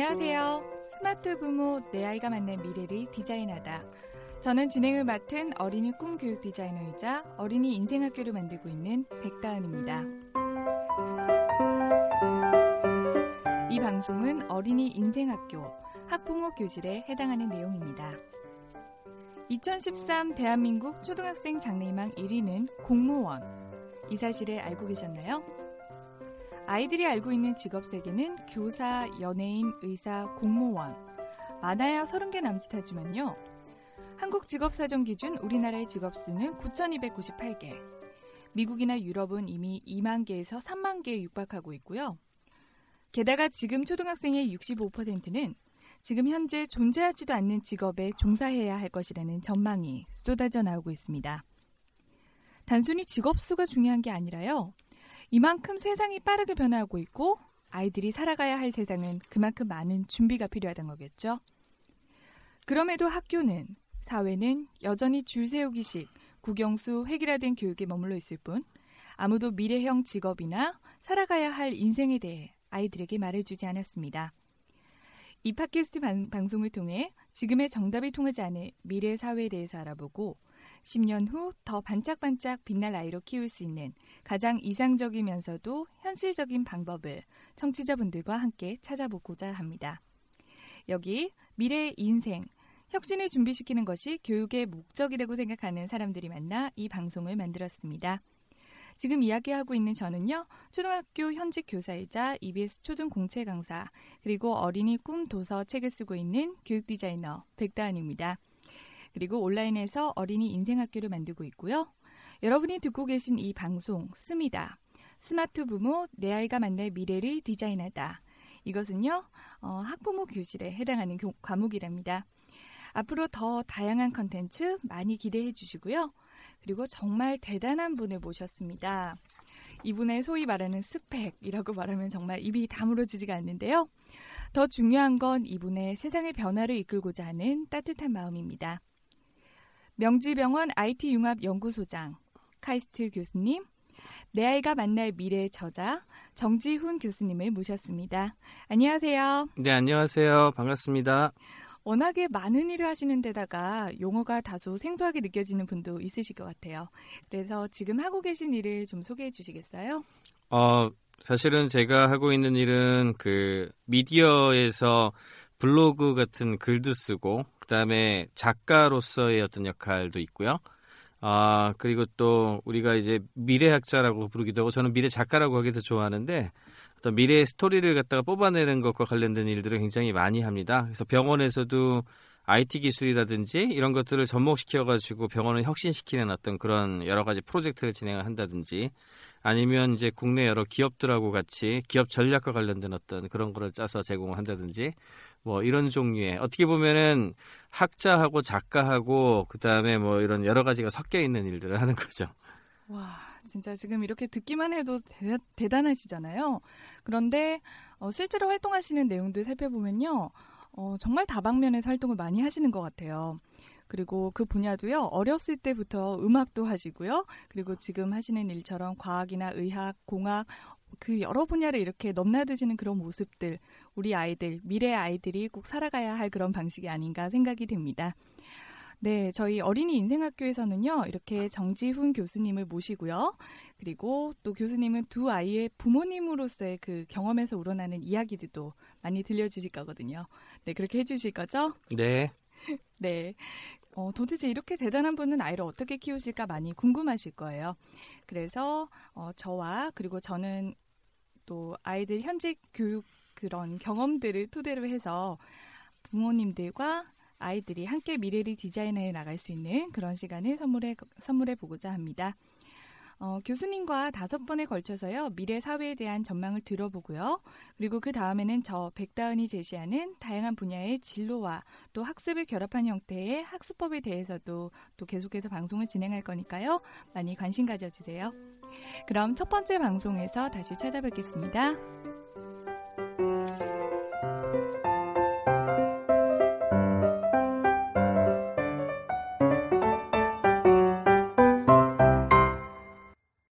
안녕하세요. 스마트 부모 내 아이가 만난 미래를 디자인하다. 저는 진행을 맡은 어린이 꿈 교육 디자이너이자 어린이 인생학교를 만들고 있는 백다은입니다. 이 방송은 어린이 인생학교 학부모 교실에 해당하는 내용입니다. 2013 대한민국 초등학생 장래희망 1위는 공무원. 이 사실을 알고 계셨나요? 아이들이 알고 있는 직업 세계는 교사, 연예인, 의사, 공무원. 많아야 30개 남짓하지만요. 한국 직업사정 기준 우리나라의 직업 수는 9,298개. 미국이나 유럽은 이미 2만 개에서 3만 개에 육박하고 있고요. 게다가 지금 초등학생의 65%는 지금 현재 존재하지도 않는 직업에 종사해야 할 것이라는 전망이 쏟아져 나오고 있습니다. 단순히 직업 수가 중요한 게 아니라요. 이만큼 세상이 빠르게 변화하고 있고 아이들이 살아가야 할 세상은 그만큼 많은 준비가 필요하다는 거겠죠. 그럼에도 학교는 사회는 여전히 줄 세우기식 국영수 획일화된 교육에 머물러 있을 뿐 아무도 미래형 직업이나 살아가야 할 인생에 대해 아이들에게 말해주지 않았습니다. 이 팟캐스트 방, 방송을 통해 지금의 정답이 통하지 않을 미래 사회에 대해서 알아보고 10년 후 더 반짝반짝 빛날 아이로 키울 수 있는 가장 이상적이면서도 현실적인 방법을 청취자분들과 함께 찾아보고자 합니다. 여기 미래의 인생, 혁신을 준비시키는 것이 교육의 목적이라고 생각하는 사람들이 만나 이 방송을 만들었습니다. 지금 이야기하고 있는 저는요, 초등학교 현직 교사이자 EBS 초등 공채 강사, 그리고 어린이 꿈 도서 책을 쓰고 있는 교육 디자이너 백다은입니다. 그리고 온라인에서 어린이 인생학교를 만들고 있고요. 여러분이 듣고 계신 이 방송, 씁니다. 스마트 부모, 내 아이가 만날 미래를 디자인하다. 이것은요, 어, 학부모 교실에 해당하는 교, 과목이랍니다. 앞으로 더 다양한 컨텐츠 많이 기대해 주시고요. 그리고 정말 대단한 분을 모셨습니다. 이분의 소위 말하는 스펙이라고 말하면 정말 입이 다물어지지가 않는데요. 더 중요한 건 이분의 세상의 변화를 이끌고자 하는 따뜻한 마음입니다. 명지병원 IT융합연구소장 카이스트 교수님, 내 아이가 만날 미래의 저자 정지훈 교수님을 모셨습니다. 안녕하세요. 네, 안녕하세요. 반갑습니다. 워낙에 많은 일을 하시는 데다가 용어가 다소 생소하게 느껴지는 분도 있으실 것 같아요. 그래서 지금 하고 계신 일을 좀 소개해 주시겠어요? 어, 사실은 제가 하고 있는 일은 그 미디어에서 블로그 같은 글도 쓰고 그다음에 작가로서의 어떤 역할도 있고요. 아, 그리고 또 우리가 이제 미래학자라고 부르기도 하고 저는 미래 작가라고 하기 더 좋아하는데 어떤 미래의 스토리를 갖다가 뽑아내는 것과 관련된 일들을 굉장히 많이 합니다. 그래서 병원에서도 IT 기술이라든지 이런 것들을 접목시켜가지고 병원을 혁신시키는 어떤 그런 여러 가지 프로젝트를 진행을 한다든지 아니면 이제 국내 여러 기업들하고 같이 기업 전략과 관련된 어떤 그런 거를 짜서 제공을 한다든지 뭐 이런 종류의 어떻게 보면은 학자하고 작가하고 그다음에 뭐 이런 여러 가지가 섞여 있는 일들을 하는 거죠. 와, 진짜 지금 이렇게 듣기만 해도 대, 단하시잖아요 그런데 어, 실제로 활동하시는 내용들 살펴보면요. 어, 정말 다방면에서 활동을 많이 하시는 것 같아요. 그리고 그 분야도요, 어렸을 때부터 음악도 하시고요. 그리고 지금 하시는 일처럼 과학이나 의학, 공학, 그 여러 분야를 이렇게 넘나드시는 그런 모습들, 우리 아이들, 미래 아이들이 꼭 살아가야 할 그런 방식이 아닌가 생각이 됩니다. 네, 저희 어린이 인생학교에서는요, 이렇게 정지훈 교수님을 모시고요. 그리고 또 교수님은 두 아이의 부모님으로서의 그 경험에서 우러나는 이야기들도 많이 들려주실 거거든요. 네, 그렇게 해주실 거죠? 네. 네. 어, 도대체 이렇게 대단한 분은 아이를 어떻게 키우실까 많이 궁금하실 거예요. 그래서 어, 저와 그리고 저는 또 아이들 현직 교육 그런 경험들을 토대로 해서 부모님들과 아이들이 함께 미래를 디자인해 나갈 수 있는 그런 시간을 선물해, 선물해 보고자 합니다. 어, 교수님과 다섯 번에 걸쳐서요, 미래 사회에 대한 전망을 들어보고요. 그리고 그 다음에는 저 백다은이 제시하는 다양한 분야의 진로와 또 학습을 결합한 형태의 학습법에 대해서도 또 계속해서 방송을 진행할 거니까요. 많이 관심 가져주세요. 그럼 첫 번째 방송에서 다시 찾아뵙겠습니다.